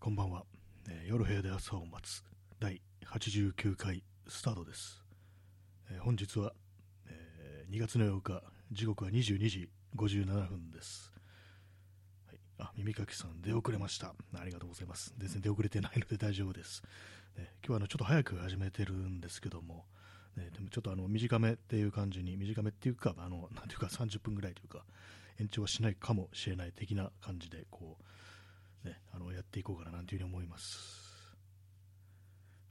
こんばんは、えー夜部屋で朝を待つ。第89回スタートです、えー本日は、えー2月の8日時刻は22時57分です、はい、あ耳かきさん出遅れました。ありがとうございます。全然出遅れてないので大丈夫です、ね今日はあのちょっと早く始めてるんですけども。ね、でもちょっとあの短めっていう感じに短めっていうかあのなんていうか30分ぐらいというか延長はしないかもしれない的な感じでこうね、あのやっていこうかななんていうふうに思います。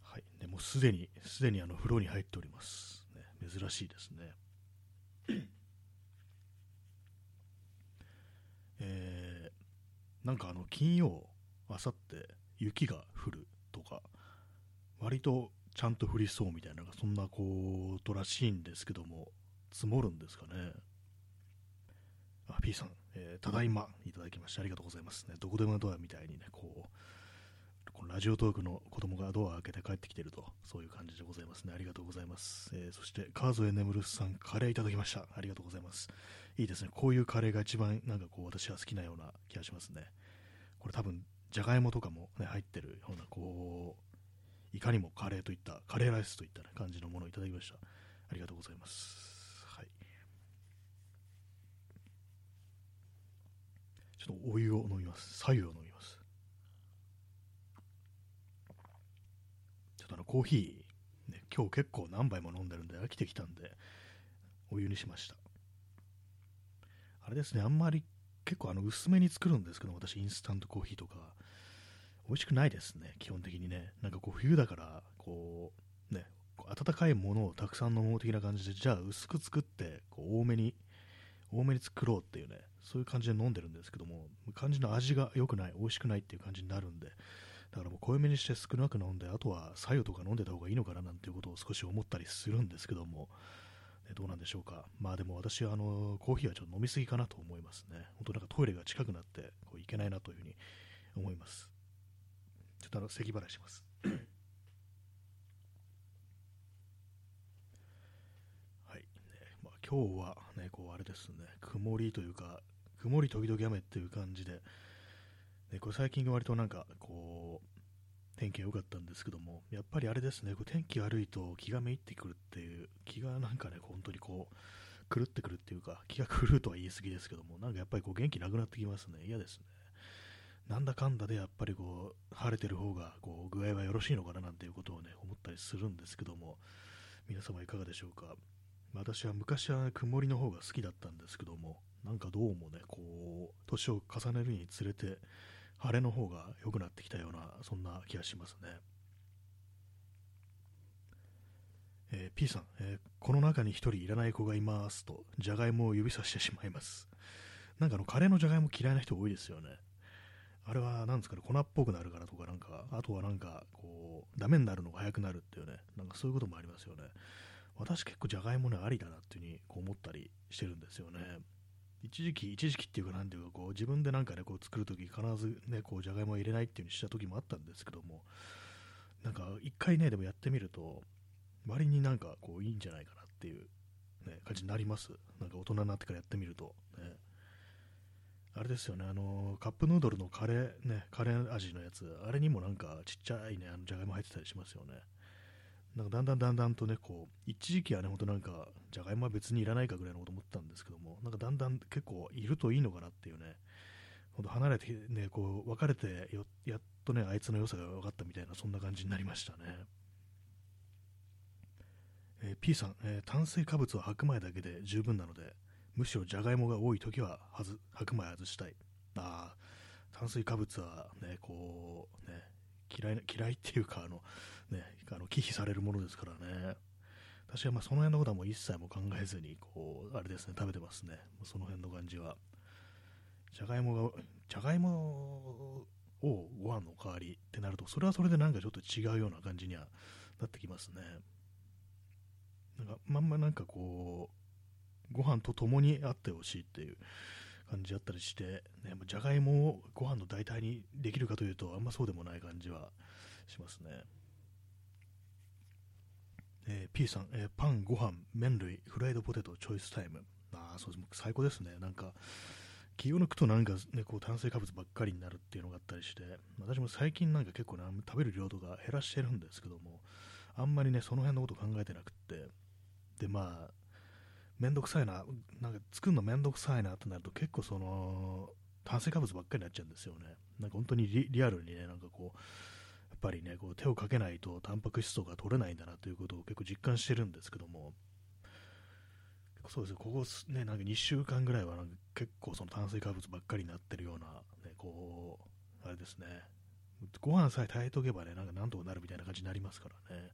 はい、でもうすでに、すでにあの風呂に入っております。ね、珍しいですね。えー、なんかあの金曜、あさって雪が降るとか、割とちゃんと降りそうみたいな、そんなことらしいんですけども、積もるんですかね。あ、P さん、えーただいまいただきましてありがとうございますね。どこでもドアみたいにね、こう、このラジオトークの子供がドアを開けて帰ってきてると、そういう感じでございますね。ありがとうございます。えーそして、カーゾエネムルスさん、カレーいただきました。ありがとうございます。いいですね。こういうカレーが一番、なんかこう、私は好きなような気がしますね。これ多分、じゃがいもとかもね、入ってるような、こう、いかにもカレーといった、カレーライスといった、ね、感じのものをいただきました。ありがとうございます。はい。ちょっとお湯を飲みます。白湯を飲みます。ちょっとあのコーヒー、ね、今日結構何杯も飲んでるんで飽きてきたんで、お湯にしました。あれですね、あんまり結構あの薄めに作るんですけど、私インスタントコーヒーとか、美味しくないですね、基本的にね。なんかこう冬だから、こう、ね、温かいものをたくさん飲もう的な感じで、じゃあ薄く作って、こう多めに多めに作ろうっていうね、そういう感じで飲んでるんですけども、感じの味が良くない、美味しくないっていう感じになるんで、だからもう濃いめにして少なく飲んで、あとは白湯とか飲んでた方がいいのかななんていうことを少し思ったりするんですけども、ねどうなんでしょうか。まあでも私はあのコーヒーはちょっと飲みすぎかなと思いますね。本当なんかトイレが近くなってこういけないなというふうに思います。ちょっとあの咳払いします。はい、ねまあ、今日はね、こうあれですね、曇りというか、曇り時々雨っていう感じで、ね、これ最近割となんかこう、天気が良かったんですけども、やっぱりあれですね、こう天気悪いと気がめいってくるっていう、気がなんかね、本当にこう、狂ってくるっていうか、気が狂うとは言い過ぎですけども、なんかやっぱりこう元気なくなってきますね、嫌ですね。なんだかんだでやっぱりこう、晴れてる方がこう具合はよろしいのかななんていうことをね、思ったりするんですけども、皆様いかがでしょうか？私は昔は曇りの方が好きだったんですけども、なんかどうもね、こう、年を重ねるにつれて、晴れの方が良くなってきたような、そんな気がしますね。えー P さん、えーこの中に一人いらない子がいますと、じゃがいもを指さしてしまいます。なんかあの、カレーのじゃがいも嫌いな人多いですよね。あれは、なんですかね、粉っぽくなるからとか、なんか、あとはなんか、こう、ダメになるのが早くなるっていうね、なんかそういうこともありますよね。私結構じゃがいもね、ありだなっていうふうにこう思ったりしてるんですよね。一時期、一時期っていうか、なんていうか、こう、自分でなんかね、こう作るとき、必ずね、こう、じゃがいもを入れないっていうふうにした時もあったんですけども、なんか、一回ね、でもやってみると、割になんか、こう、いいんじゃないかなっていう、ね、感じになります。なんか、大人になってからやってみると、ね。あれですよね、あのカップヌードルのカレー、ね、カレー味のやつ、あれにもなんかちっちゃいね、あのじゃがいも入ってたりしますよね。なんかだんだんだんだんとね、こう、一時期はね、ほんとなんか、じゃがいもは別にいらないかぐらいのこと思ってたんですけども、なんかだんだん結構いるといいのかなっていうね、ほんと離れてね、こう、別れてよ、やっとね、あいつの良さが分かったみたいな、そんな感じになりましたね。えー P さん、えー炭水化物は白米だけで十分なので、むしろじゃがいもが多いときははず白米外したい。ああ、炭水化物はね、こう、ね、嫌い、嫌いっていうか、あの、ね、あの忌避されるものですからね。私はまあその辺のことはもう一切も考えずに、こう、あれですね、食べてますね。その辺の感じは。じゃがいもが、じゃがいもをご飯の代わりってなると、それはそれでなんかちょっと違うような感じにはなってきますね。なんか、まんまなんかこう、ご飯と共にあってほしいっていう感じだったりして、ね、じゃがいもをご飯の代替にできるかというと、あんまそうでもない感じはしますね。えー P さん、えーパン、ご飯、麺類、フライドポテト、チョイスタイム。ああ、そうです。最高ですね。なんか、気を抜くとなんかね、こう炭水化物ばっかりになるっていうのがあったりして、私も最近なんか結構ね、食べる量とか減らしてるんですけども、あんまりね、その辺のこと考えてなくって、で、まあ、めんどくさいな、なんか作るのめんどくさいなってなると結構その、炭水化物ばっかりになっちゃうんですよね。なんか本当にリアルにね、なんかこう、やっぱりね、こう手をかけないとタンパク質とか取れないんだなということを結構実感してるんですけども、そうですね、ここね、なんか2週間ぐらいはなんか結構その炭水化物ばっかりになってるような、ね、こう、あれですね、ご飯さえ炊いとけばね、なんかなんとかなるみたいな感じになりますからね。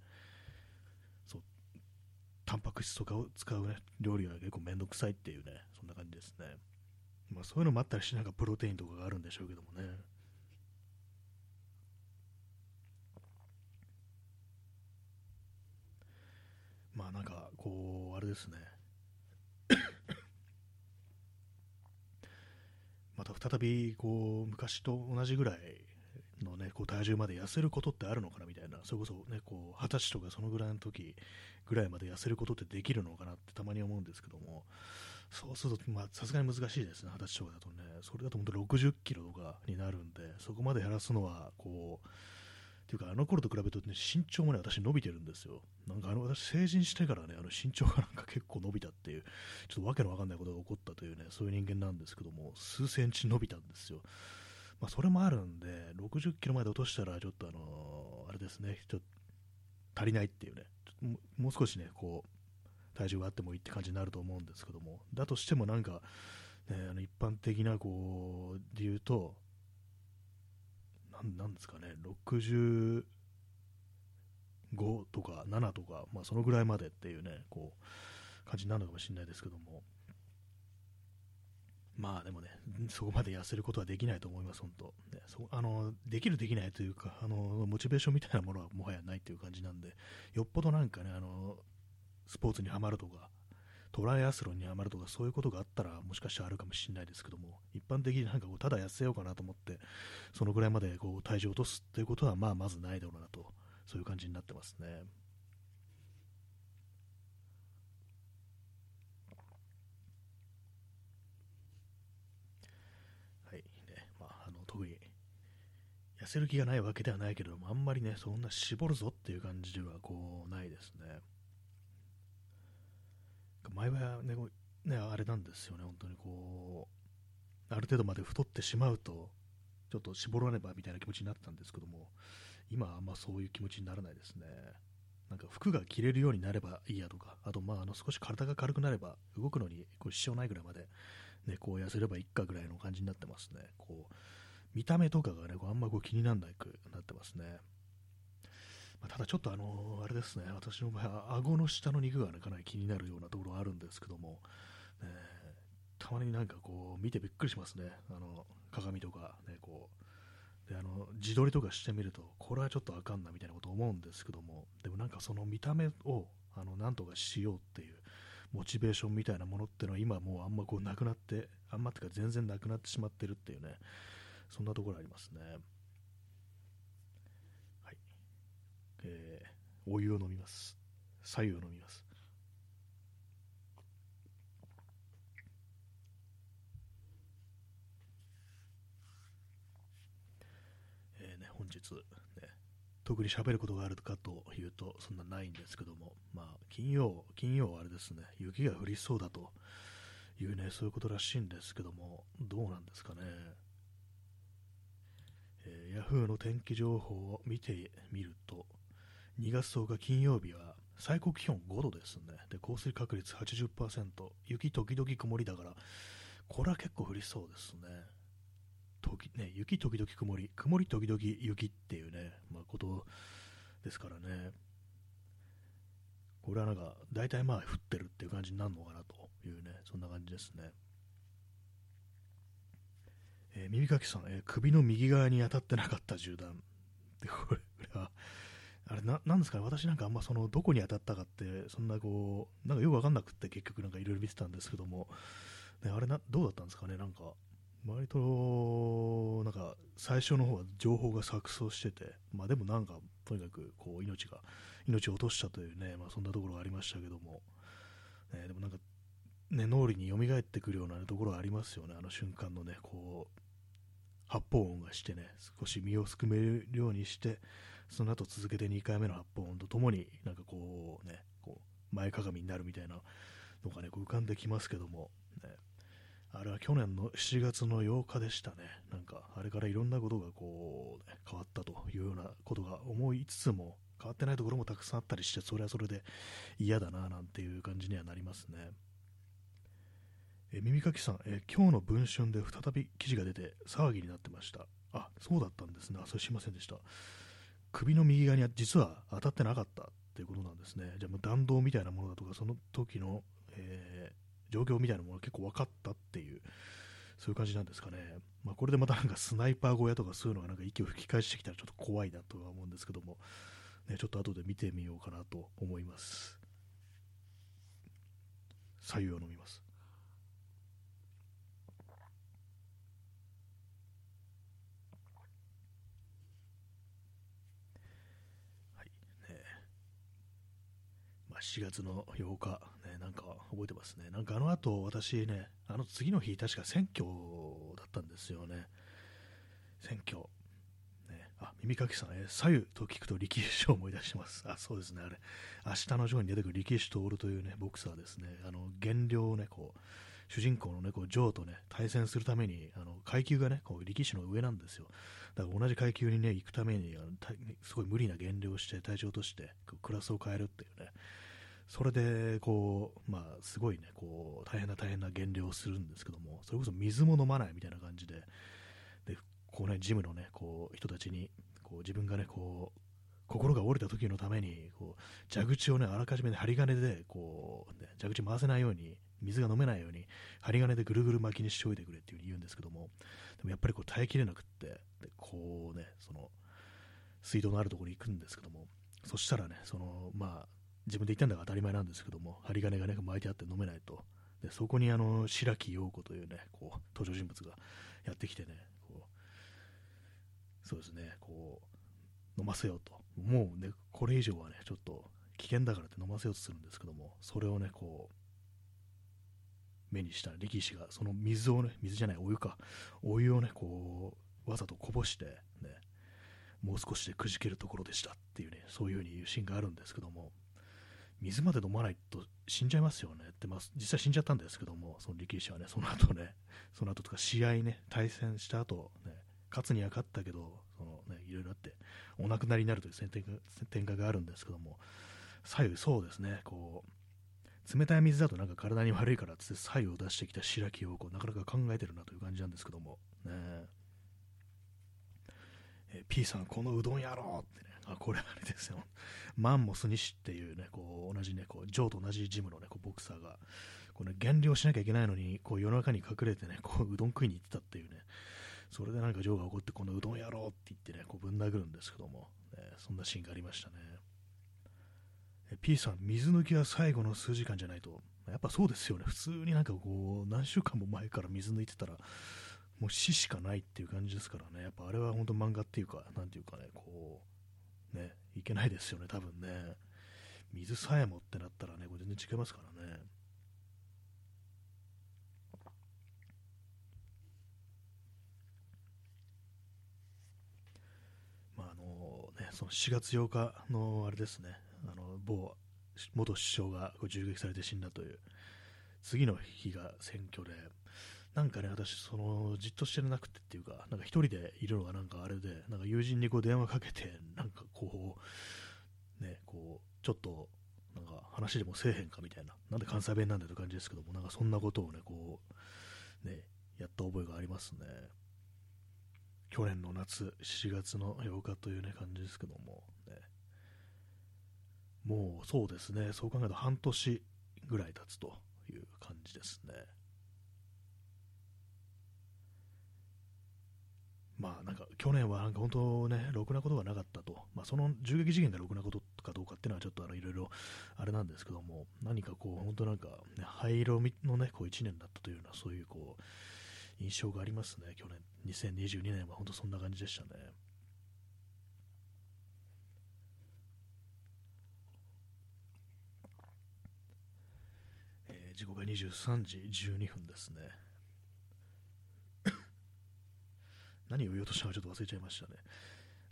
タンパク質とかを使うね、料理は結構めんどくさいっていうね、そんな感じですね。まあそういうのもあったりし、なんかプロテインとかがあるんでしょうけどもね。まあなんか、こう、あれですね。また再びこう昔と同じぐらいの、ね、こう体重まで痩せることってあるのかなみたいな、それこそ、ね、こう二十歳とかそのぐらいの時ぐらいまで痩せることってできるのかなってたまに思うんですけども、そうするとさすがに難しいですね、二十歳とかだとね、それだと本当60キロとかになるんで、そこまで減らすのはこうっていうか、あの頃と比べると、ね、身長もね、私伸びてるんですよ。なんかあの、私成人してからね、あの身長がなんか結構伸びたっていう、ちょっとわけのわかんないことが起こったというね、そういう人間なんですけども、数センチ伸びたんですよ。まあ、それもあるんで、60キロまで落としたら、ちょっとあのー、あれですね、ちょっと足りないっていうね、もう少しね、こう、体重があってもいいって感じになると思うんですけども、だとしてもなんか、ね、あの一般的なこうで言うと、なんですかね、65とか7とか、まあ、そのぐらいまでっていうね、こう、感じになるのかもしれないですけども、まあでもね、そこまで痩せることはできないと思います、本当。ね、そあのできる、できないというかあの、モチベーションみたいなものはもはやないという感じなんで、よっぽどなんかね、あのスポーツにはまるとか、トライアスロンにはまるとかそういうことがあったらもしかしたらあるかもしれないですけども一般的になんかこうただ痩せようかなと思ってそのぐらいまでこう体重を落とすっていうことはまあまずないだろうなとそういう感じになってますね。はいねまあ、あの特に痩せる気がないわけではないけれどもあんまりねそんな絞るぞっていう感じではこうないですね。前はね、ね、あれなんですよね、本当にこう、ある程度まで太ってしまうと、ちょっと絞らねばみたいな気持ちになったんですけども、今はあんまそういう気持ちにならないですね。なんか服が着れるようになればいいやとか、あとまああの少し体が軽くなれば、動くのにこう支障ないぐらいまで、ね、こう痩せればいいかぐらいの感じになってますね。こう見た目とかがね、こうあんまこう気にならなくなってますね。まあ、ただちょっとあのあれですね、私の場合は顎の下の肉が、ね、かなり気になるようなところがあるんですけども、ね、たまになんかこう見てびっくりしますね、あの鏡とか、ね、こう。であの自撮りとかしてみると、これはちょっとあかんなみたいなこと思うんですけども、でもなんかその見た目をあのなんとかしようっていうモチベーションみたいなものっていうのは今もうあんまこうなくなって、あんまっていうか全然なくなってしまってるっていうね、そんなところありますね。はいえー、お湯を飲みます。左右を飲みます。えーね、本日、ね、特に喋ることがあるかというと、そんなないんですけども、まあ、金曜、金曜はあれですね、雪が降りそうだというね、そういうことらしいんですけども、どうなんですかね。えー、ヤフーの天気情報を見てみると、2月10日金曜日は最高気温5度ですね。で、降水確率80%、雪時々曇りだから、これは結構降りそうですね。時ね雪時々曇り、曇り時々雪っていうね、まあ、ことですからね。これはなんか、大体まあ降ってるっていう感じになるのかなというね、そんな感じですね。えー、耳かきさん、えー、首の右側に当たってなかった銃弾。で、これ は、あれな、なんですかね、私なんかあんまその、どこに当たったかって、そんなこう、なんかよくわかんなくって結局なんかいろいろ見てたんですけども、ね、あれな、どうだったんですかね、なんか、割と、なんか、最初の方は情報が錯綜してて、まあでもなんか、とにかく、こう、命が、命を落としたというね、まあそんなところがありましたけども、ね、でもなんか、ね、脳裏に蘇ってくるような、ところがありますよね、あの瞬間のね、こう、発砲音がしてね、少し身をすくめるようにして、その後続けて2回目の発砲音とともに、なんかこうね、こう前かがみになるみたいなのがね、浮かんできますけども、ね、あれは去年の7月の8日でしたね。なんか、あれからいろんなことがこう、ね、変わったというようなことが思いつつも、変わってないところもたくさんあったりして、それはそれで嫌だななんていう感じにはなりますね。え耳かきさん、え今日の文春で再び記事が出て騒ぎになってました。あ、そうだったんですね。あ、それしませんでした。首の右側に実は当たってなかったっていうことなんですね。じゃあもう弾道みたいなものだとか、その時の、えー、状況みたいなものが結構分かったっていう、そういう感じなんですかね。まあ、これでまたなんかスナイパー小屋とかそういうのがなんか息を吹き返してきたらちょっと怖いなとは思うんですけども、ね、ちょっと後で見てみようかなと思います。左右を飲みます。4月の8日、ね、なんか覚えてますね。なんかあの後、私ね、あの次の日、確か選挙だったんですよね。選挙。ね、あ、耳かきさん、え左右と聞くと力士を思い出します。あ、そうですね、あれ。明日のジョーに出てくる力士徹というね、ボクサーですね。あの、減量をね、こう、主人公のね、こうジョーとね、対戦するために、あの階級がね、こう力士の上なんですよ。だから同じ階級にね、行くために、あのすごい無理な減量をして、体調として、クラスを変えるっていうね、それで、こう、まあ、すごいね、こう、大変な大変な減量をするんですけども、それこそ水も飲まないみたいな感じで、で、こうね、ジムのね、こう、人たちに、こう、自分がね、こう、心が折れた時のために、こう、蛇口をね、あらかじめ、針金で、こう、ね、蛇口回せないように、水が飲めないように、針金でぐるぐる巻きにしておいてくれっていうに言うんですけども、でもやっぱりこう耐えきれなくって、でこうね、その、水道のあるところに行くんですけども、そしたらね、その、まあ、自分で言ったんだから当たり前なんですけども、針金がね、巻いてあって飲めないと。で、そこにあの、白木陽子というね、こう、登場人物がやってきてね、こう、そうですね、こう、飲ませようと。もうね、これ以上はね、ちょっと危険だからって飲ませようとするんですけども、それをね、こう、目にした力士が、その水をね、水じゃない、お湯か、お湯をね、こう、わざとこぼして、ね、もう少しでくじけるところでしたっていうね、そういう風に言うシーンがあるんですけども、水まで飲まないと死んじゃいますよねって、まあ、実際死んじゃったんですけども、その力士はね、その後ね、その後とか試合ね、対戦した後ね、勝つには勝ったけど、そのね、いろいろあって、お亡くなりになるという展開があるんですけども、左右そうですね、こう、冷たい水だとなんか体に悪いからって左右を出してきた白木をこうなかなか考えてるなという感じなんですけども、ね。え P さん、このうどん野郎って、あ、これあれですよ。マンモス西っていうね、こう、同じね、こう、ジョーと同じジムのね、こうボクサーが、こうね、減量しなきゃいけないのに、こう、夜中に隠れてね、こう、うどん食いに行ってたっていうね、それでなんかジョーが怒って、このうどんやろうって言ってね、こう、ぶん殴るんですけども、ね、そんなシーンがありましたね。P さん、水抜きは最後の数時間じゃないと、やっぱそうですよね。普通になんかこう、何週間も前から水抜いてたら、もう死しかないっていう感じですからね。やっぱあれは本当漫画っていうか、なんていうかね、こう、ね、いけないですよね、多分ね。水さえもってなったらね、これ全然違いますからね。まああのね、その4月8日のあれですね、あの某元首相が銃撃されて死んだという、次の日が選挙で、なんかね、私、その、じっとしてなくてっていうか、なんか一人でいるのがなんかあれで、なんか友人にこう電話かけて、なんかこう、ね、こう、ちょっと、なんか話でもせえへんかみたいな、なんで関西弁なんだという感じですけども、なんかそんなことをね、こう、ね、やった覚えがありますね。去年の夏、7月の8日というね、感じですけども、ね、もうそうですね、そう考えると半年ぐらい経つという感じですね。まあなんか去年はなんか本当ね、ろくなことがなかったと、まあ、その銃撃事件がろくなことかどうかっていうのはちょっといろいろあれなんですけども、何かこう、本当なんか、ね、灰色のね、こう1年だったというような、そういうこう、印象がありますね、去年、2022年は本当そんな感じでしたね。えー、時刻が23時12分ですね。何を言おうとしたかちょっと忘れちゃいましたね。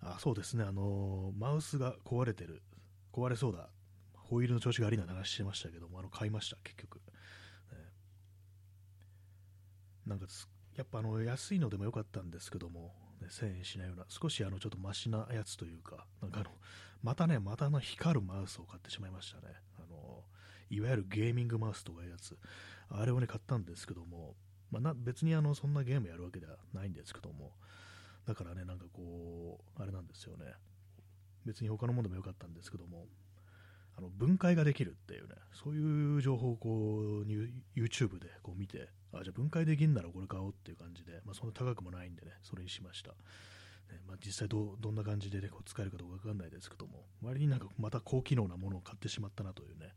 あ、そうですね、あのー、マウスが壊れてる、壊れそうだ、ホイールの調子が悪いな話してましたけども、あの買いました、結局。ね、なんかやっぱあの安いのでもよかったんですけども、ね、1000円しないような、少しあのちょっとマシなやつというか、なんかあの、またね、またの光るマウスを買ってしまいましたね。あのいわゆるゲーミングマウスとかいうやつ、あれをね、買ったんですけども、まあ、な別にあのそんなゲームやるわけではないんですけども、だからね、なんかこう、あれなんですよね、別に他のものでもよかったんですけども、あの分解ができるっていうね、そういう情報をこう YouTube でこう見て、あ、じゃあ分解できるならこれ買おうっていう感じで、まあ、そんな高くもないんでね、それにしました。ねまあ、実際どどんな感じで、ね、こう使えるかどうかわかんないですけども、割になんかまた高機能なものを買ってしまったなというね、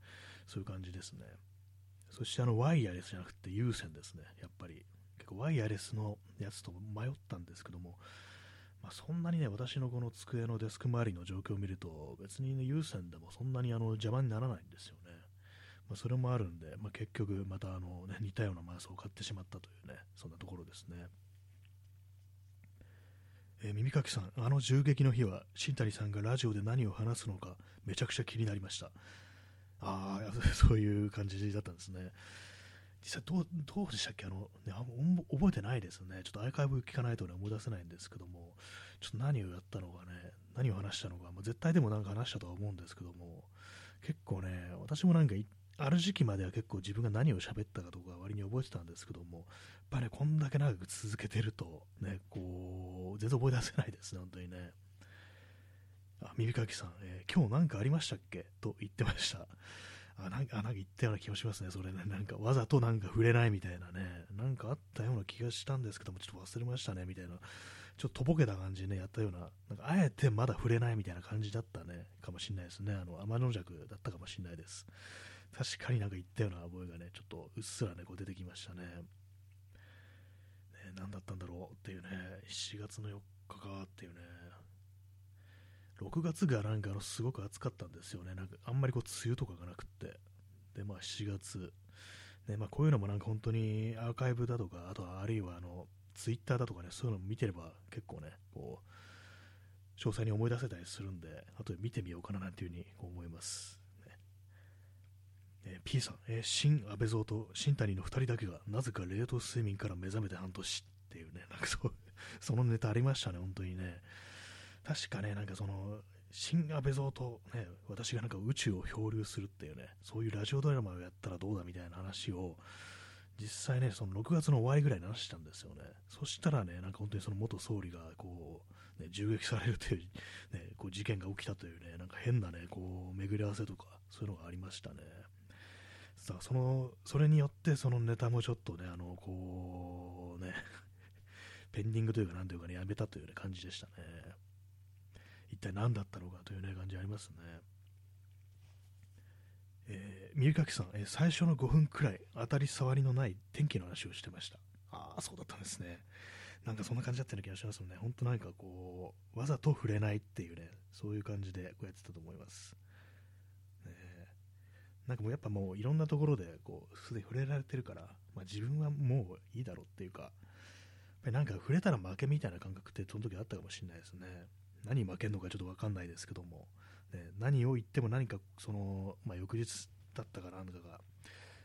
そういう感じですね。そしてあのワイヤレスじゃなくて有線ですね、やっぱり。結構ワイヤレスのやつと迷ったんですけども、まあ、そんなにね、私のこの机のデスク周りの状況を見ると、別に、ね、有線でもそんなにあの邪魔にならないんですよね。まあ、それもあるんで、まあ、結局またあの、ね、似たようなマウスを買ってしまったというね、そんなところですね。えー、耳かきさん、あの銃撃の日は、新谷さんがラジオで何を話すのか、めちゃくちゃ気になりました。ああ、そういう感じだったんですね。実際どう、どうでしたっけ？あの、ね、あ覚えてないですね。ちょっとアーカイブ聞かないと、ね、思い出せないんですけども、ちょっと何をやったのかね、何を話したのか、まあ、絶対でもなんか話したとは思うんですけども、結構ね、私もなんかある時期までは結構自分が何を喋ったかとか割に覚えてたんですけども、やっぱりね、こんだけ長く続けてると、ね、こう、全然覚え出せないですね、本当にね。あ、耳かきさん、えー、今日何かありましたっけ？と言ってました。あ、なんか、なんか言ったような気もしますね、それね。なんか、わざとなんか触れないみたいなね。なんかあったような気がしたんですけども、ちょっと忘れましたね、みたいな。ちょっととぼけた感じでね、やったような、なんかあえてまだ触れないみたいな感じだったね、かもしれないですね。あの、天の弱だったかもしれないです。確かになんか言ったような覚えがね、ちょっとうっすらね、こう出てきましたね。ね何だったんだろうっていうね、7月の4日かっていうね、6月がなんかあのすごく暑かったんですよね。なんかあんまりこう梅雨とかがなくって。で、まあ7月。ね、まあこういうのもなんか本当にアーカイブだとか、あとはあるいはあの、ツイッターだとかね、そういうのも見てれば結構ね、こう、詳細に思い出せたりするんで、後で見てみようかななんていうふうに思います。えー、P さん、えー、新安倍蔵と新谷の2人だけがなぜか冷凍睡眠から目覚めて半年っていうね、なんかそう、そのネタありましたね、本当にね。確かね、なんかその、新安倍蔵とね、私がなんか宇宙を漂流するっていうね、そういうラジオドラマをやったらどうだみたいな話を、実際ね、その6月の終わりぐらいに話したんですよね。そしたらね、なんか本当にその元総理がこう、ね、銃撃されるという、ね、こう事件が起きたというね、なんか変なね、こう、巡り合わせとか、そういうのがありましたね。さあ、その、それによって、そのネタもちょっとね、あの、こう、ね、ペンディングというか、なんというかね、やめたという、ね、感じでしたね。一体何だったのかという、ね、感じありますね。えー、三垣さん、えー、最初の5分くらい当たり障りのない天気の話をしてました。ああ、そうだったんですね。なんかそんな感じだったような気がしますもんね。本当なんかこう、わざと触れないっていうね、そういう感じでこうやってたと思います。ねなんかもうやっぱもういろんなところでこうすでに触れられてるから、まあ、自分はもういいだろうっていうか、やっぱりなんか触れたら負けみたいな感覚ってその時あったかもしれないですね。何負けるのかちょっと分かんないですけども、ね、何を言っても何かその、まあ、翌日だったかなんかが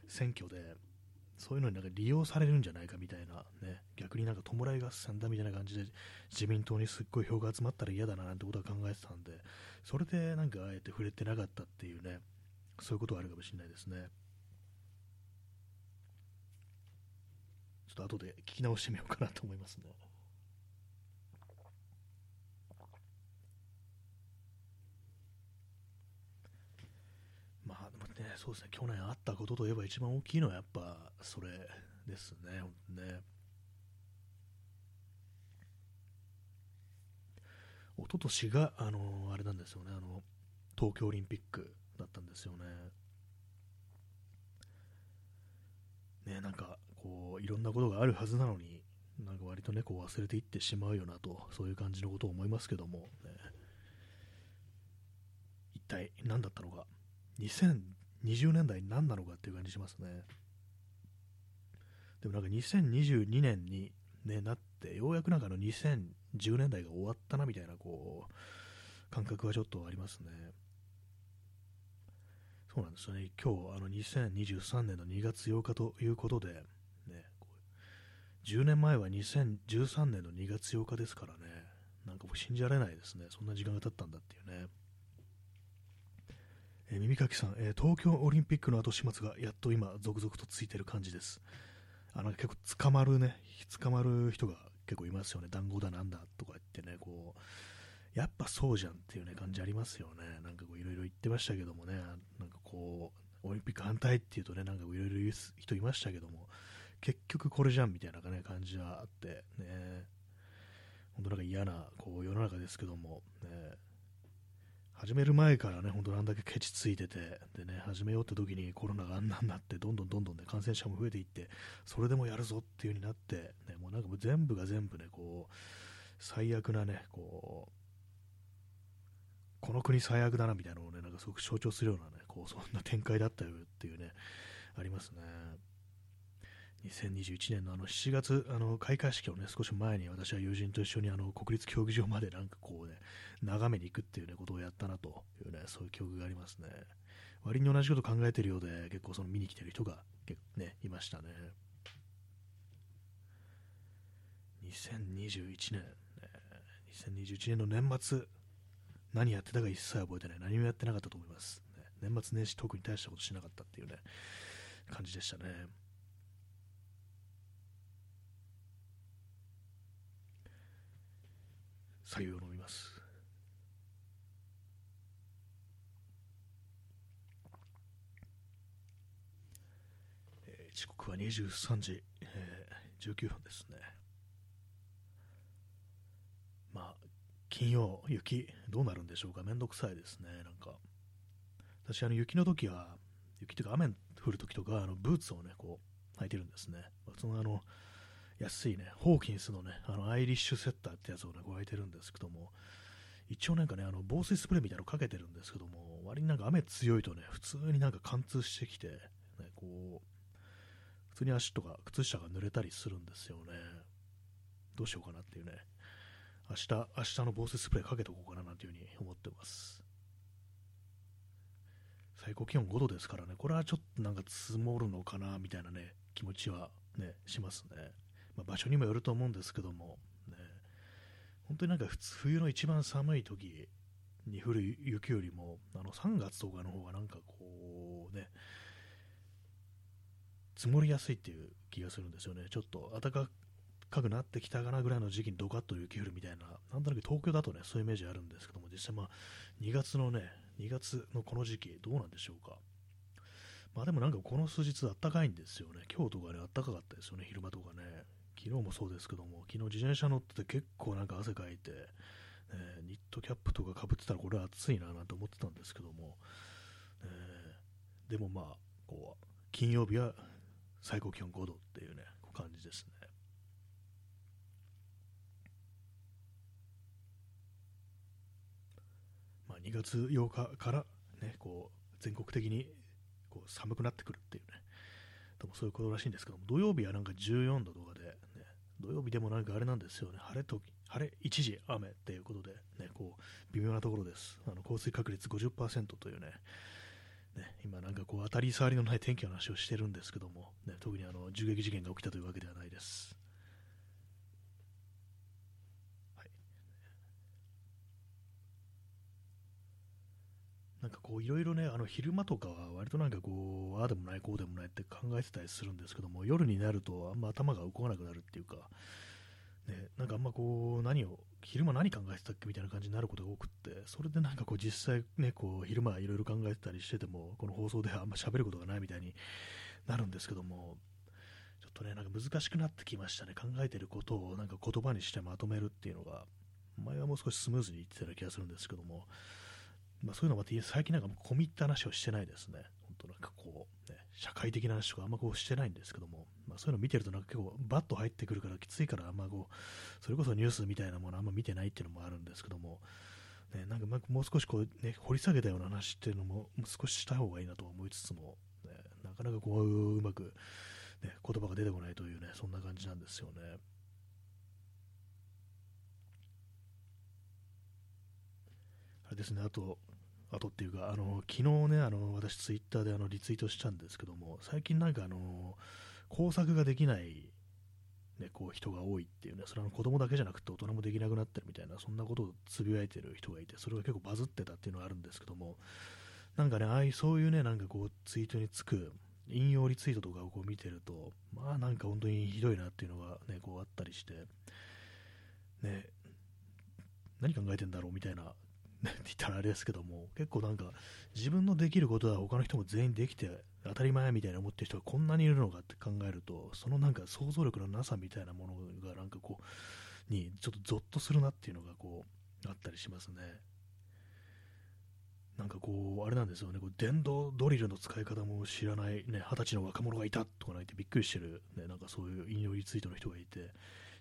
選挙でそういうのになんか利用されるんじゃないかみたいな、ね、逆になんか弔い合戦だみたいな感じで自民党にすっごい票が集まったら嫌だななんてことは考えてたんでそれでなんかあえて触れてなかったっていうねそういうことがあるかもしれないですね。ちょっと後で聞き直してみようかなと思いますね。まあ、でもね、そうですね、去年あったことといえば一番大きいのはやっぱそれですね、本当ね。一昨年が、あのあれなんですよね、あの、東京オリンピックだったんですよね。ね、なんかこういろんなことがあるはずなのに、なんか割とね、こう忘れていってしまうよなと、そういう感じのことを思いますけども、ね、一体何だったのか、20年代何なのかっていう感じしますね。でもなんか2022年に、ね、なって、ようやくなんかの2010年代が終わったなみたいなこう感覚はちょっとありますね。そうなんですよね、今日あの2023年の2月8日ということで、ね、10年前は2013年の2月8日ですからね、なんかもう信じられないですね、そんな時間が経ったんだっていうね。えー、耳かきさん、えー、東京オリンピックの後始末がやっと今、続々とついてる感じです。あの結構捕まるね、捕まる人が結構いますよね、談合だなんだとか言ってね、こう、やっぱそうじゃんっていうね、感じありますよね。なんかこう、いろいろ言ってましたけどもね、なんかこう、オリンピック反対っていうとね、なんかいろいろ言う人いましたけども、結局これじゃんみたいな、ね、感じはあって、ね、本当なんか嫌なこう世の中ですけども、ね、始める前からね、本当なんだけケチついてて、でね、始めようって時にコロナがあんなになって、どんどんどんどんね、感染者も増えていって、それでもやるぞっていう風になって、ね、もうなんかもう全部が全部ね、こう、最悪なね、こう、この国最悪だなみたいなのをね、なんかすごく象徴するようなね、こう、そんな展開だったよっていうね、ありますね。2021年のあの7月、あの開会式をね、少し前に私は友人と一緒にあの国立競技場までなんかこうね、眺めに行くっていうね、ことをやったなというね、そういう記憶がありますね。割に同じこと考えているようで、結構その見に来てる人がね、いましたね。2021年、ね、2021年の年末、何やってたか一切覚えてない。何もやってなかったと思います。年末年始特に大したことしなかったっていうね、感じでしたね。左右を飲みます。え、時刻は23時、えー、19分ですね。まあ、金曜、雪、どうなるんでしょうか、めんどくさいですね、なんか。私、あの雪の時は、雪というか雨降る時とか、あのブーツをね、こう、履いてるんですね。そのあの安いね、ホーキンスのね、あのアイリッシュセッターってやつをね、こう履いてるんですけども、一応なんかね、あの防水スプレーみたいなのかけてるんですけども、割になんか雨強いとね、普通になんか貫通してきて、ね、こう、普通に足とか靴下が濡れたりするんですよね。どうしようかなっていうね。明日、明日の防水スプレーかけておこうかななんていうふうに思ってます。最高気温5度ですからね、これはちょっとなんか積もるのかなみたいなね、気持ちはね、しますね。まあ、場所にもよると思うんですけども、ね、本当になんか冬の一番寒い時に降る雪よりもあの3月とかの方がなんかこうね。積もりやすいっていう気がするんですよね。ちょっと暖かくなってきたかなぐらいの時期にドカッと雪降るみたいななんとなく東京だとねそういうイメージあるんですけども実際まあ2月のね2月のこの時期どうなんでしょうか。まあでもなんかこの数日あったかいんですよね。京都がねあったかかったですよね昼間とかね。昨日もそうですけども、昨日自転車乗ってて結構なんか汗かいて、ね、ニットキャップとかかぶってたらこれは暑いななんて思ってたんですけども、ね、でもまあ、こう、金曜日は最高気温5度っていうね、感じですね。まあ、2月8日からね、こう、全国的にこう寒くなってくるっていうね、でもそういうことらしいんですけども、土曜日はなんか14度とか、土曜日でもなんかあれなんですよね、晴れと晴れ一時雨っていうことで、ね、こう微妙なところです。あの降水確率50%というね、ね今なんかこう当たり障りのない天気の話をしてるんですけども、ね、特にあの銃撃事件が起きたというわけではないです。なんかこういろいろね、あの昼間とかは割となんかこう、ああでもない、こうでもないって考えてたりするんですけども、夜になるとあんま頭が動かなくなるっていうか、ね、なんかあんまこう、何を、昼間何考えてたっけみたいな感じになることが多くって、それでなんかこう実際ね、こう昼間いろいろ考えてたりしてても、この放送ではあんま喋ることがないみたいに なるんですけども、ちょっとね、なんか難しくなってきましたね。考えてることをなんか言葉にしてまとめるっていうのが、前はもう少しスムーズに言ってたような気がするんですけども、まあ、そういうのも最近なんか込み入った話をしてないですね。本当なんかこう、ね、社会的な話とかあんまこうしてないんですけども、まあ、そういうの見てるとなんか結構バッと入ってくるからきついからあんまこう、それこそニュースみたいなものあんま見てないっていうのもあるんですけども、ね、なんかもう少しこう、ね、掘り下げたような話っていうのも少しした方がいいなと思いつつも、ね、なかなかこううまくね、言葉が出てこないというね、そんな感じなんですよね。あれですね、あと、あとっていうか、あの昨日ね、あの私、ツイッターであのリツイートしたんですけども、最近なんかあの工作ができない、ね、こう人が多いっていうね、それは子供だけじゃなくて大人もできなくなってるみたいな、そんなことをつぶやいてる人がいて、それが結構バズってたっていうのがあるんですけども、なんかね、ああいうそういうね、なんかこうツイートにつく引用リツイートとかをこう見てると、まあなんか本当にひどいなっていうのがね、こうあったりして、ね、何考えてんだろうみたいなって言ったらあれですけども、結構なんか、自分のできることは他の人も全員できて当たり前みたいな思ってる人がこんなにいるのかって考えると、そのなんか想像力のなさみたいなものがなんかこう、にちょっとゾッとするなっていうのがこう、あったりしますね。なんかこう、あれなんですよね、こう電動ドリルの使い方も知らない、ね、二十歳の若者がいたとか言ってびっくりしてる、ね、なんかそういう引用リツイートの人がいて、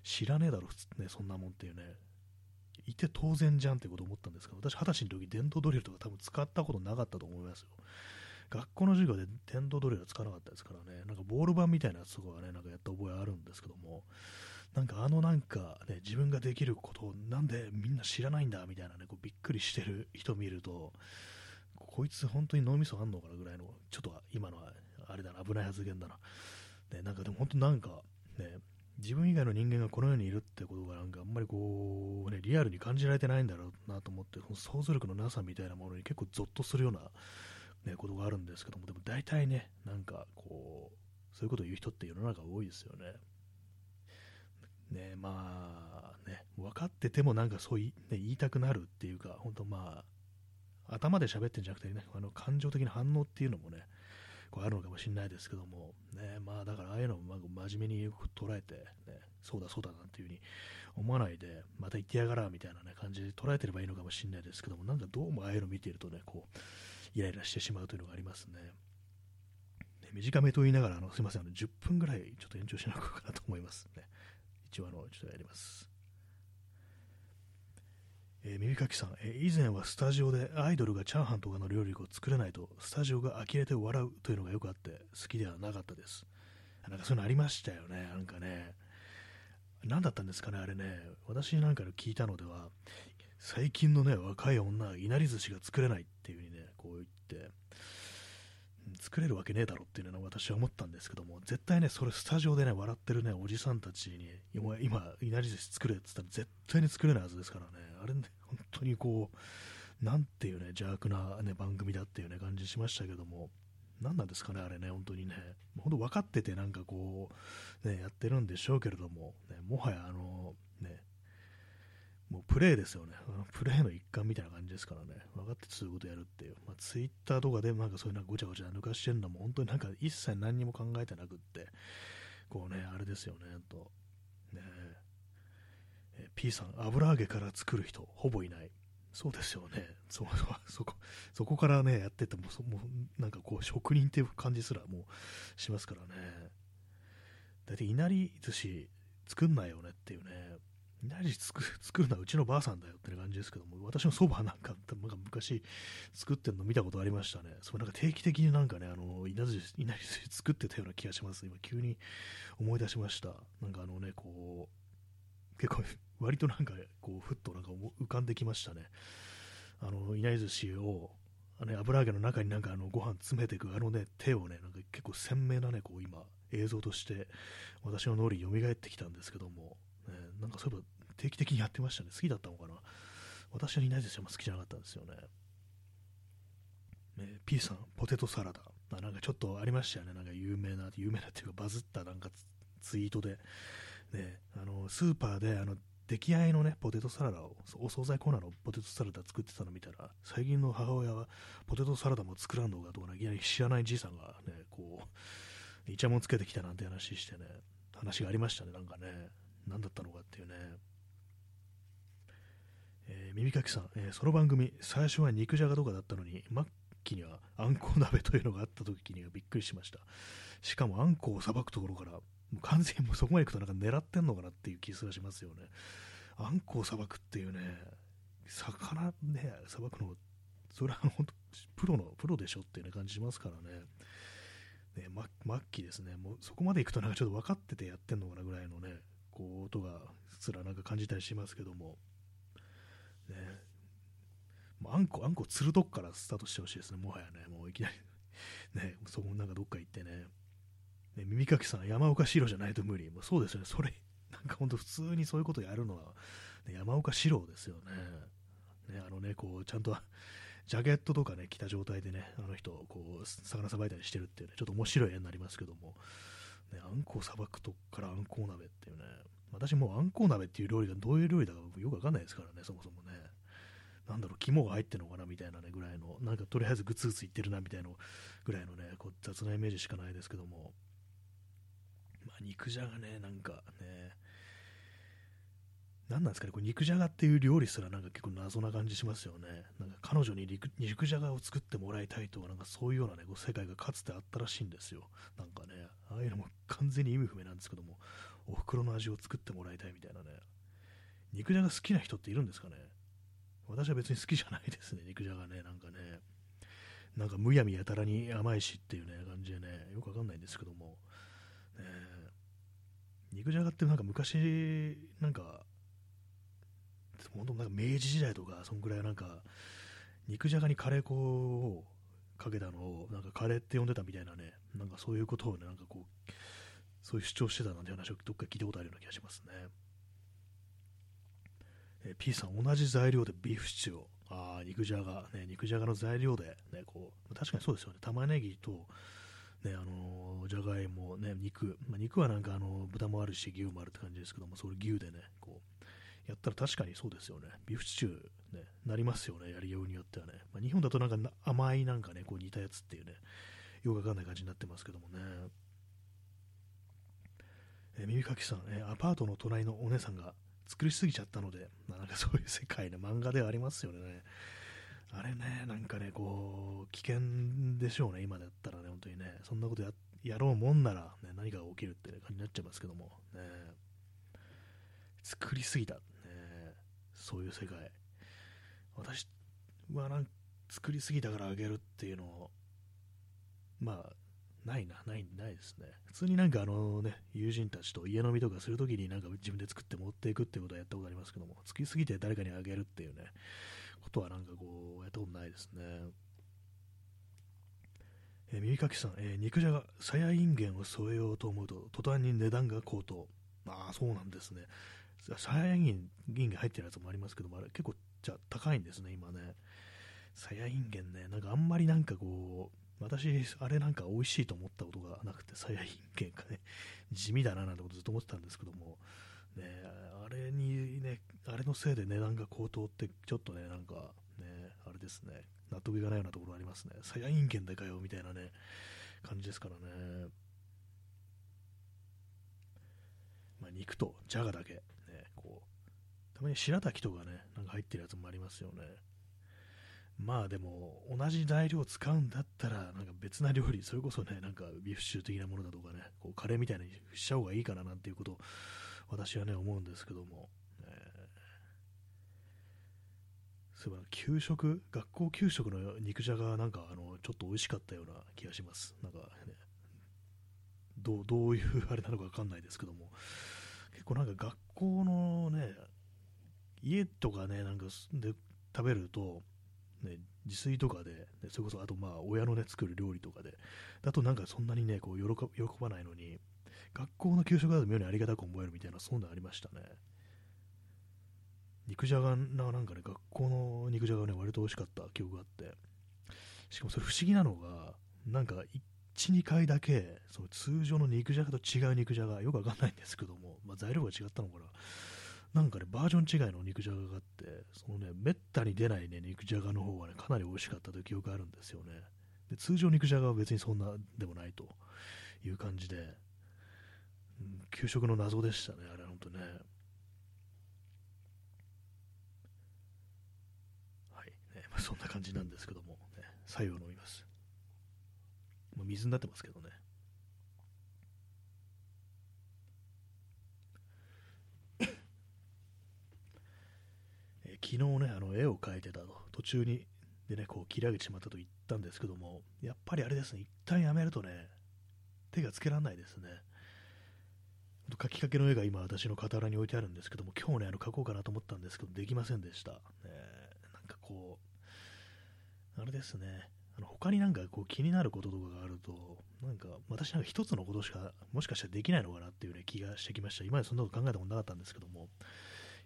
知らねえだろ、ね、そんなもんっていうね、いて当然じゃんってこと思ったんですけど、私、二十歳の時電動ドリルとか多分使ったことなかったと思いますよ。学校の授業で電動ドリルは使わなかったですからね、なんかボール板みたいなやつとかはね、なんかやった覚えあるんですけども、なんかあのなんかね、自分ができることをなんでみんな知らないんだみたいなね、こうびっくりしてる人見ると、こいつ本当に脳みそあんのかなぐらいの、ちょっと今のはあれだな、危ない発言だな。ね、なんかでも本当なんかね、自分以外の人間がこの世にいるってことがなんかあんまりこう、ね、リアルに感じられてないんだろうなと思って、想像力のなさみたいなものに結構ゾッとするような、ね、ことがあるんですけども、でも大体ね、なんかこう、そういうことを言う人って世の中多いですよね。ね、まあね、分かっててもなんかそうい、ね、言いたくなるっていうか、本当まあ、頭で喋ってんじゃなくてね、あの感情的な反応っていうのもね、こうあるのかもしれないですけども、ね、まあだからああいうのを真面目に捉えて、ね、そうだそうだなんていうふうに思わないで、また言ってやがらみたいな、ね、感じで捉えてればいいのかもしれないですけども、なんかどうもああいうの見ているとね、こう、イライラしてしまうというのがありますね。ね短めと言いながら、あのすみませんあの、10分ぐらいちょっと延長しなくかなと思いますね。一応あの、ちょっとやります。えー、耳かきさん、えー、以前はスタジオでアイドルがチャーハンとかの料理を作れないとスタジオが呆れて笑うというのがよくあって好きではなかったです。なんかそういうのありましたよね。なんかね。何だったんですかね、あれね。私なんか聞いたのでは、最近のね、若い女はいなり寿司が作れないっていう風にね、こう言って、作れるわけねえだろっていうのは私は思ったんですけども、絶対ね、それスタジオでね、笑ってるね、おじさんたちに、今、今いなり寿司作れって言ったら絶対に作れないはずですからね、あれね、本当にこう、なんていうね、邪悪な、ね、番組だっていうね、感じしましたけども、何なんですかね、あれね、本当にね、本当分かっててなんかこう、ね、やってるんでしょうけれども、ね、もはやあの、ね、もうプレーですよね。プレーの一環みたいな感じですからね。分かってそういうことやるっていう。まあ、ツイッターとかでなんかそういうなんかごちゃごちゃ抜かしてるのも本当になんか一切何にも考えてなくって、こうね、あれですよね、と。ねえ、P さん、油揚げから作る人、ほぼいない。そうですよね。そそこ、そこからね、やってても、そもうなんかこう、職人っていう感じすらもうしますからね。だっていなり寿司作んないよねっていうね。なり作作るのはうちのばあさんだよって感じですけども、私のそばなんか、なんか昔作ってるの見たことありましたね。そうなんか定期的になんかね、あの、いなりいなり作ってたような気がします。今急に思い出しました。なんかあのね、こう、結構割となんか、こう、ふっとなんか浮かんできましたね。あの、いなり寿司を、あの、ね、油揚げの中になんかあの、ご飯詰めていくあのね、手をね、なんか結構鮮明なね、こう今、映像として私の脳裏に蘇ってきたんですけども、なんかそういえば定期的にやってましたね。好きだったのかな。私はいないですよ。好きじゃなかったんですよね。ね P さん、ポテトサラダ。あなんかちょっとありましたよね。なんか有名な、有名なっていうかバズったなんかツイートで、ね、あのスーパーであの出来合いのね、ポテトサラダを、お惣菜コーナーのポテトサラダ作ってたの見たら、最近の母親はポテトサラダも作らんのかとか、ね、いきなり知らないじいさんがね、こう、イチャモンつけてきたなんて話してね、話がありましたね、なんかね、何だったのかっていうね。えー、耳かきさん、えー、その番組、最初は肉じゃがとかだったのに、末期にはあんこ鍋というのがあった時にはびっくりしました。しかもあんこをさばくところから、もう完全にもうそこまで行くとなんか狙ってんのかなっていう気がしますよね。あんこをさばくっていうね、魚ね、さばくの、それは本当、プロの、プロでしょっていう、ね、感じしますからね。ね、末期ですね、もうそこまでいくとなんかちょっと分かっててやってんのかなぐらいのね、こう音がすらなんか感じたりしますけども、ね、あんこ、あんこ釣るとこからスタートしてほしいですね、もはやね、もういきなり。ね、そこなんかどっか行ってね、ね耳かきさん、山岡四郎じゃないと無理、もうそうですよね、それ、なんか本当普通にそういうことやるのは、ね、山岡四郎ですよね。ね、あのね、こう、ちゃんとジャケットとかね、着た状態でね、あの人、こう、魚さばいたりしてるっていうね、ちょっと面白い絵になりますけども、ね、あんこをさばくとこからあんこう鍋っていうね、私もうあんこう鍋っていう料理がどういう料理だかよくわかんないですからね、そもそもね。なんだろう、肝が入ってるのかなみたいなね、ぐらいの、なんかとりあえずグツグツいってるなみたいなぐらいのね、こう雑なイメージしかないですけども、まあ、肉じゃがね、なんかね、何なんですかね、これ肉じゃがっていう料理すらなんか結構謎な感じしますよね。なんか彼女に肉じゃがを作ってもらいたいとか、なんかそういうようなね、こう世界がかつてあったらしいんですよ。なんかね、ああいうのも完全に意味不明なんですけども、お袋の味を作ってもらいたいみたいなね。肉じゃが好きな人っているんですかね？私は別に好きじゃないですね、肉じゃがね、なんかね。なんかむやみやたらに甘いしっていうね、感じでね、よくわかんないんですけども。ね、肉じゃがってなんか昔、なんか、本当なんか明治時代とか、そんぐらいなんか、肉じゃがにカレー粉をかけたのを、なんかカレーって呼んでたみたいなね、なんかそういうことをね、なんかこう、そういう主張してたなんて話をどっか聞いたことあるような気がしますね。え、P さん、同じ材料でビーフシチューを、ああ、肉じゃが、ね、肉じゃがの材料で、ね、こう、確かにそうですよね、玉ねぎと、ね、あの、じゃがいも、ね、肉、まあ、肉はなんかあの豚もあるし、牛もあるって感じですけども、それ牛でね、こう、やったら確かにそうですよね。ビーフシチュー、ね、なりますよね、やりようによってはね。まあ、日本だとなんか甘いなんかね、こう似たやつっていうね、よくわかんない感じになってますけどもね。え、耳かきさん、えー、アパートの隣のお姉さんが作りすぎちゃったので、まあ、なんかそういう世界ね、漫画ではありますよね。あれね、なんかね、こう、危険でしょうね、今だったらね、本当にね、そんなことややろうもんなら、ね、何かが起きるって、ね、感じになっちゃいますけども、ね、作りすぎた、そういう世界。私はなん作りすぎたからあげるっていうのをまあないな。ないないですね。普通になんかあのね友人たちと家飲みとかするときになんか自分で作って持っていくっていうことはやったことありますけども作りすぎて誰かにあげるっていうねことはなんかこうやったことないですね。えー、耳かきさん、えー、肉じゃが、さやいんげんを添えようと思うと、途端に値段が高騰。ああ、そうなんですね。サヤインゲン入ってるやつもありますけども、あれ結構じゃ高いんですね、今ね。サヤインゲンね、なんかあんまりなんかこう、私、あれなんか美味しいと思ったことがなくて、サヤインゲンがね、地味だななんてことずっと思ってたんですけども、ね、あれにね、あれのせいで値段が高騰って、ちょっとね、なんかね、あれですね、納得いかないようなところありますね。サヤインゲンでかよ、みたいなね、感じですからね。まあ、肉とジャガだけたまに白滝とかね、なんか入ってるやつもありますよね。まあでも、同じ材料を使うんだったら、なんか別な料理、それこそね、なんかビーフシチュー的なものだとかね、こうカレーみたいにしちゃ方がいいかななんていうことを私はね、思うんですけども。えー、そういえば、給食、学校給食の肉じゃがなんかあの、ちょっと美味しかったような気がします。なんかね、どうどういうあれなのかわかんないですけども、結構なんか学校のね、家とかね、なんかで食べると、ね、自炊とかで、ね、それこそあとまあ親のね、作る料理とかで、だとなんかそんなにね、こう喜喜ばないのに、学校の給食だと妙にありがたく思えるみたいな、そんなありましたね。肉じゃがな、なんかね、学校の肉じゃがね、割と美味しかった記憶があって、しかもそれ不思議なのが、なんか1、2回だけ、その通常の肉じゃがと違う肉じゃが、よくわかんないんですけども、まあ、材料が違ったのかな。なんかね、バージョン違いの肉じゃががあって、そのね、めったに出ないね、肉じゃがの方はね、かなり美味しかったという記憶があるんですよね。で通常肉じゃがは別にそんなでもないという感じで、うん、給食の謎でしたね、あれ、本当ね。はい、ねまあ、そんな感じなんですけども、ね、白湯を飲みます。まあ、水になってますけどね。昨日ね、あの絵を描いてたと、途中にでね、こう切り上げてしまったと言ったんですけども、やっぱりあれですね、一旦やめるとね、手がつけられないですね。書きかけの絵が今私の傍らに置いてあるんですけども、今日ね、あの書こうかなと思ったんですけど、できませんでした。ね、なんかこう、あれですね、あの他になんかこう気になることとかがあると、なんか私なんか一つのことしかもしかしたらできないのかなっていう、ね、気がしてきました。今までそんなこと考えたことなかったんですけども、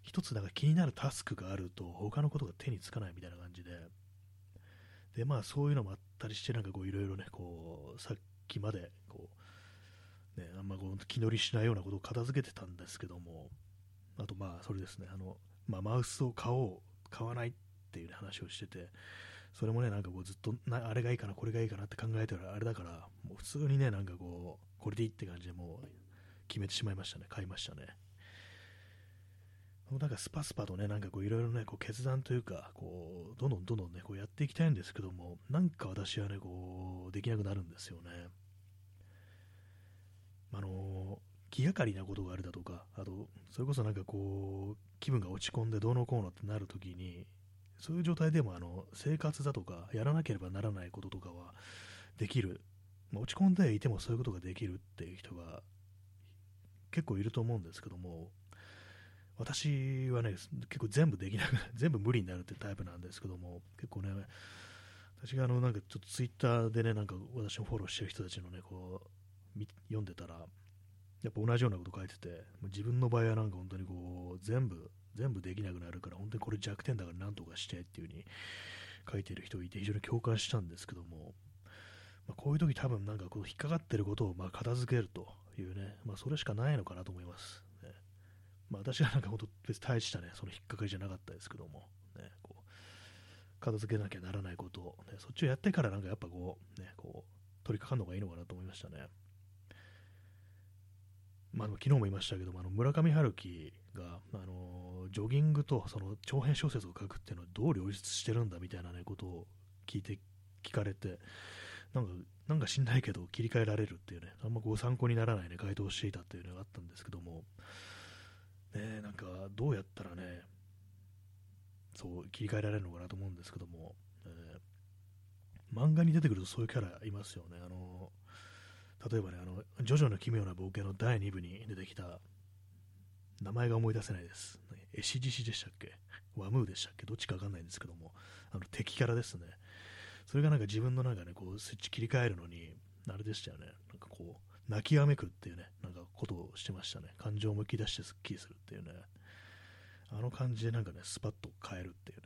一つなんか気になるタスクがあると、他のことが手につかないみたいな感じで、で、まあそういうのもあったりして、なんかこういろいろね、こう、さっきまで、こう、ね、あんまこう気乗りしないようなことを片付けてたんですけども、あとまあそれですね、あの、まあ、マウスを買おう、買わないっていう、ね、話をしてて、それもね、なんかこうずっとな、あれがいいかな、これがいいかなって考えてるあれだから、もう普通にね、なんかこう、これでいいって感じでもう決めてしまいましたね、買いましたね。なんかスパスパとね、なんかこういろいろね、こう決断というか、こう、どんどんどんどんね、こうやっていきたいんですけども、なんか私はね、こう、できなくなるんですよね。あの、気がかりなことがあるだとか、あと、それこそなんかこう、気分が落ち込んでどうのこうのってなるときに、そういう状態でもあの生活だとか、やらなければならないこととかはできる、まあ、落ち込んでいてもそういうことができるっていう人が結構いると思うんですけども、私はね、結構全部できなく、全部無理になるってタイプなんですけども、結構ね、私があのなんかちょっとツイッターでね、なんか私をフォローしてる人たちのね、こう、読んでたら、やっぱ同じようなこと書いてて、自分の場合はなんか本当にこう、全部、全部できなくなるから、本当にこれ弱点だから何とかしてっていう風に書いてる人いて、非常に共感したんですけども、まあ、こういう時多分なんかこう引っかかってることをま片付けるというね、まあ、それしかないのかなと思います。まあ、私はなんか本当別に大したね、その引っかかりじゃなかったですけども、ね、こう、片付けなきゃならないことを、ね、そっちをやってからなんかやっぱこう、ね、こう、取り掛かるのがいいのかなと思いましたね。まあ、昨日も言いましたけども、あの村上春樹が、あのジョギングとその長編小説を書くっていうのはどう両立してるんだみたいな、ね、ことを聞いて、聞かれて、なんか、なんか知んないけど切り替えられるっていうね、あんまこう参考にならないね、回答をしていたっていうのがあったんですけども、ね、なんかどうやったらね、そう切り替えられるのかなと思うんですけども、えー、漫画に出てくるとそういうキャラいますよね。あの例えばね、あの、ジョジョの奇妙な冒険の第2部に出てきた、名前が思い出せないです。エシジシでしたっけ？ワムーでしたっけ？どっちかわかんないんですけども、あの敵キャラですね。それがなんか自分のなんかね、こうスイッチ切り替えるのに、あれでしたよね。なんかこう、泣きわめくっていうね、なんかことをしてましたね。感情をむき出してスッキリするっていうね。あの感じでなんかね、スパッと変えるっていうね。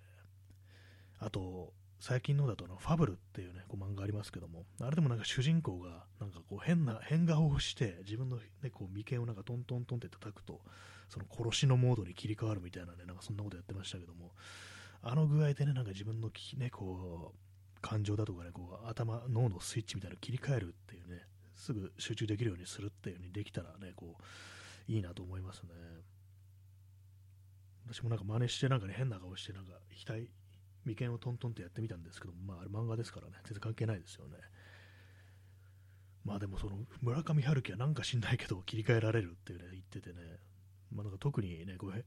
あと、最近のだとの、ファブルっていうね、こう漫画ありますけども、あれでもなんか主人公が、なんかこう変な、変顔をして、自分のね、こう眉間をなんかトントントンって叩くと、その殺しのモードに切り替わるみたいなね、なんかそんなことやってましたけども、あの具合でね、なんか自分のね、こう、感情だとかね、こう頭、脳のスイッチみたいなの切り替えるっていうね、すぐ集中できるようにするっていう風にできたらね、こう、いいなと思いますね。私もなんか真似してなんかね、変な顔してなんか額、眉間をトントンってやってみたんですけど、まああれ漫画ですからね、全然関係ないですよね。まあでもその村上春樹はなんか知んないけど切り替えられるっていうね、言っててね、まあなんか特にね、こう、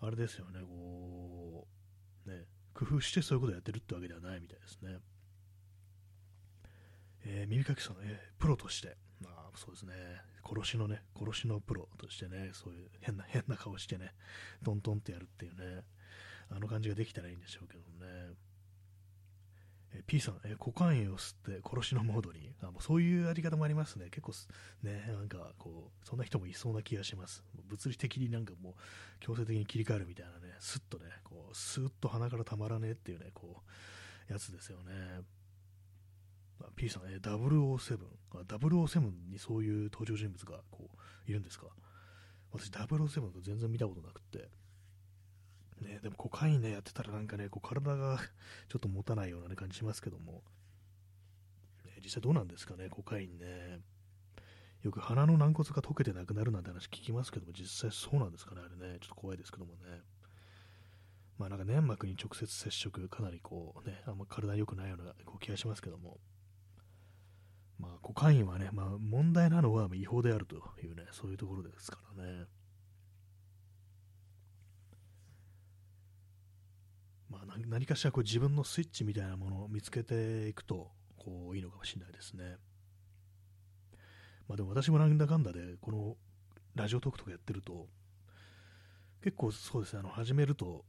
あれですよね、こう、ね、工夫してそういうことやってるってわけではないみたいですね。えー、耳かきさん、えー、プロとして、まあ、そうですね、殺しのね、殺しのプロとしてね、そういう変な、変な顔してね、トントンってやるっていうね、あの感じができたらいいんでしょうけどね。えー、P さん、えー、コカインを吸って殺しのモードに、あもうそういうやり方もありますね。結構、ね、なんかこう、そんな人もいそうな気がします。物理的になんかもう、強制的に切り替えるみたいなね、スッとね、こう、スーッと鼻からたまらねえっていうね、こう、やつですよね。P さん、えー、007あ、007にそういう登場人物がこういるんですか？私、007と全然見たことなくて、ね、でもコカインね、やってたらなんかね、こう体が ちょっと持たないような、感じしますけども、ね、実際どうなんですかね、コカインね。よく鼻の軟骨が溶けてなくなるなんて話聞きますけども、実際そうなんですかね、あれね、ちょっと怖いですけどもね。まあなんか粘膜に直接接触、かなりこうね、あんま体に良くないようなこう気がしますけども、まあ、コカインはね、まあ、問題なのは違法であるというね、そういうところですからね。まあ、何かしらこう自分のスイッチみたいなものを見つけていくと、こう、いいのかもしれないですね。まあでも私もなんだかんだで、このラジオトークとかやってると、結構そうですね、あの始めると、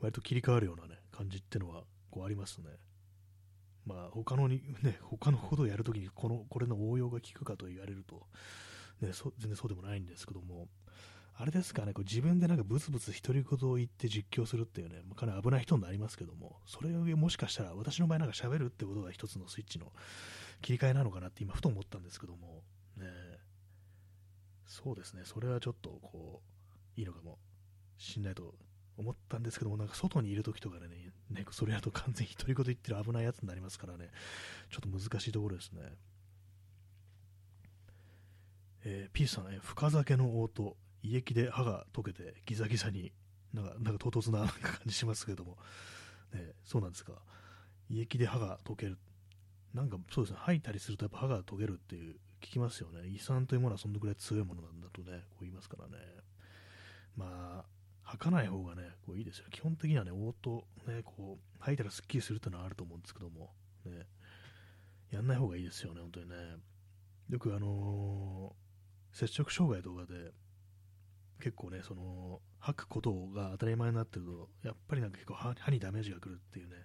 割と切り替わるようなね、感じっていうのは、こうありますね。まあ、他のに、ね、他のことをやるときに、この、これの応用が効くかと言われると、ね、そ全然そうでもないんですけども、あれですかね、こう自分でなんかブツブツ独り言を言って実況するっていうね、かなり危ない人になりますけども、それをもしかしたら私の場合なんか喋るってことが一つのスイッチの切り替えなのかなって今ふと思ったんですけども、ね、そうですね、それはちょっとこう、いいのかもしんないと思ったんですけども、なんか外にいるときとかでね、ね、それだと完全に独り言言ってる危ないやつになりますからね、ちょっと難しいところですね。えー、P さん、え深酒の応答、胃液で歯が溶けてギザギザになんかなんか唐突な感じしますけども、ね、そうなんですか。胃液で歯が溶ける。なんかそうですね吐いたりするとやっぱ歯が溶けるっていう聞きますよね。胃酸というものはそのぐらい強いものなんだとねこう言いますからね。まあ吐かない方がねこういいですよ。基本的にはね応答ねこう吐いたらすっきりするっていうのはあると思うんですけどもね。やんない方がいいですよね本当にね。よくあのー、接触障害とかで結構ね、その、吐くことが当たり前になってると、やっぱりなんか結構歯にダメージが来るっていうね、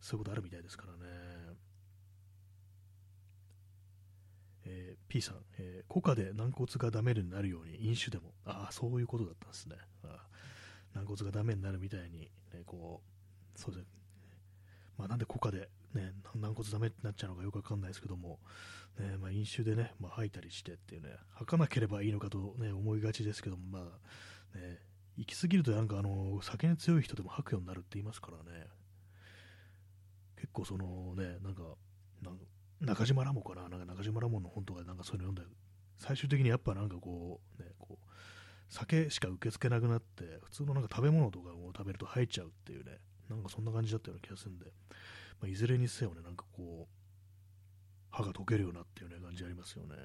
そういうことあるみたいですからね。えー、P さん、えー、コで軟骨がダメになるように飲酒でも、ああ、そういうことだったんですね。あ軟骨がダメになるみたいに、ね、こう、そうですね。まあ、なんでコカで、ね、軟骨ダメってなっちゃうのかよくわかんないですけども、ねまあ、飲酒でね、まあ、吐いたりしてっていうね、吐かなければいいのかと、ね、思いがちですけども、まあね、行き過ぎるとなんかあの酒に強い人でも吐くようになるって言いますからね、結構そのね、なんか、中島ラモかな、なんか中島ラモの本とかなんかそういうの読んで、最終的にやっぱなんかこう、ね、こう酒しか受け付けなくなって、普通のなんか食べ物とかを食べると吐いちゃうっていうね、なんかそんな感じだったような気がするんで、まあ、いずれにせよね、なんかこう、歯が溶けるようなっていうね、感じありますよね。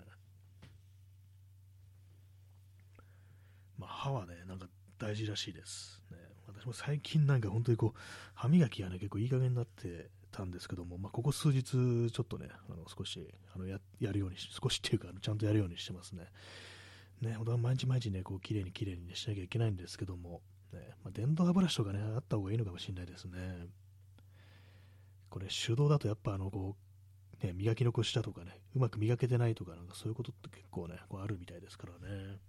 まあ、歯はね、なんか大事らしいです。ね、私も最近なんか本当にこう、歯磨きがね、結構いい加減になってたんですけども、まあ、ここ数日ちょっとね、あの少しあのやるように、少しっていうか、ちゃんとやるようにしてますね。ね、本当は毎日毎日ね、こう、綺麗に綺麗に、しなきゃいけないんですけども、ね、まあ、電動歯ブラシとかね、あった方がいいのかもしれないですね。これ手動だとやっぱあのこう、ね、磨き残したとかね、うまく磨けてないとか、なんかそういうことって結構ね、こうあるみたいですからね。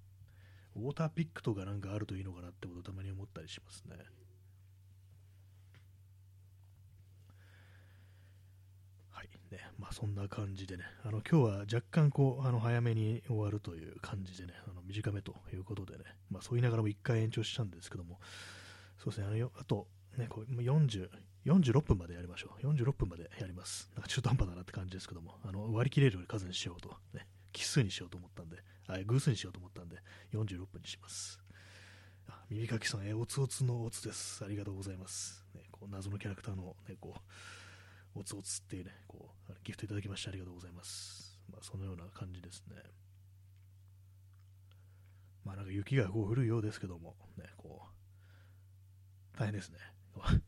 ウォーターピックとかなんかあるといいのかなってことたまに思ったりしますね。はいね、まあそんな感じでね、あの今日は若干こう、あの早めに終わるという感じでね、あの短めということでね、まあそう言いながらも1回延長したんですけども、そうですね、あのあと、ね、こう40、46分までやりましょう。46分までやります。なんか中途半端だなって感じですけども、あの割り切れる数にしようと、ね、奇数にしようと思ったんで、あ偶数にしようと思ったんで、46分にします。あ耳かきさん、えおつおつのおつです。ありがとうございます。ね、こう謎のキャラクターの、ね、こう、おつおつっていうね、こう、ギフトいただきましてありがとうございます。まあ、そのような感じですね。まあなんか雪がこう降るようですけども、ね、こう、大変ですね。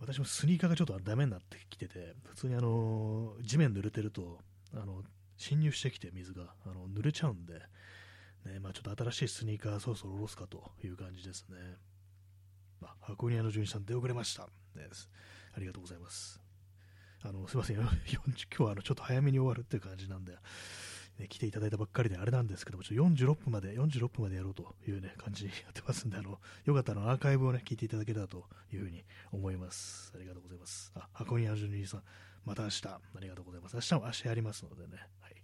私もスニーカーがちょっとダメになってきてて、普通にあの地面濡れてると、あの侵入してきて水があの濡れちゃうんで、ねまあ、ちょっと新しいスニーカーそろそろ下ろすかという感じですね。あ、箱庭の純次さん出遅れました、ね。ありがとうございます。あのすみません、今日はあのちょっと早めに終わるっていう感じなんで、ね、来ていただいたばっかりであれなんですけども、ちょっと46分まで、46分までやろうというね、感じにやってますんで、あの、よかったらアーカイブをね、聞いていただけたらというふうに思います。ありがとうございます。あ、箱庭純次さん、また明日、ありがとうございます。明日も明日やりますのでね、はい。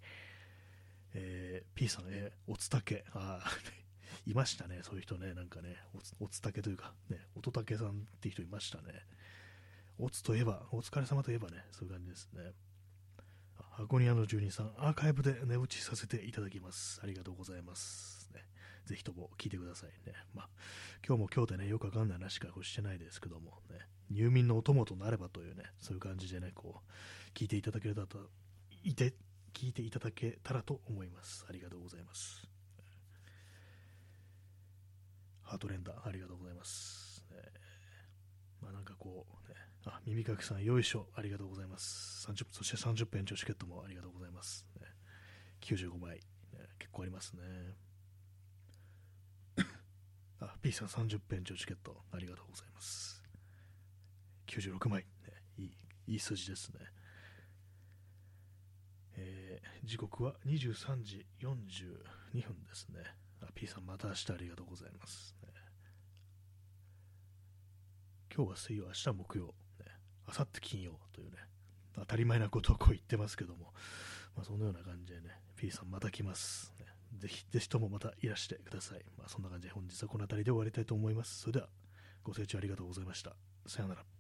えー、P さん、えー、おつたけ、あ いましたね、そういう人ね、なんかね、おつたけというか、ね、おとたけさんっていう人いましたね。おつといえば、お疲れ様といえばね、そういう感じですね。箱庭の住人さん、アーカイブで寝落ちさせていただきます。ありがとうございます。ね、ぜひとも聞いてくださいね。まあ、今日も今日でね、よくわかんない話しかしてないですけども、ね、入眠のお供となればというね、そういう感じでね、こう、聞いていただけたらと、いて、聞いていただけたらと思います。ありがとうございます。ハートレンダー、ありがとうございます。ね、まあなんかこう、ね、あ、耳かきさん、よいしょ、ありがとうございます。30そして30分延長チケットもありがとうございます。ね、95枚、ね、結構ありますね。あ、P さん30編長チケット、ありがとうございます。96枚、ね、いいいい数字ですね。えー、時刻は23時42分ですね。あ P さん、また明日ありがとうございます、ね。今日は水曜、明日木曜、あさって金曜というね、当たり前なことをこう言ってますけども、まあ、そのような感じでね、P さんまた来ます、ね。ぜひ、ぜひともまたいらしてください。まあ、そんな感じで本日はこの辺りで終わりたいと思います。それでは、ご清聴ありがとうございました。さようなら。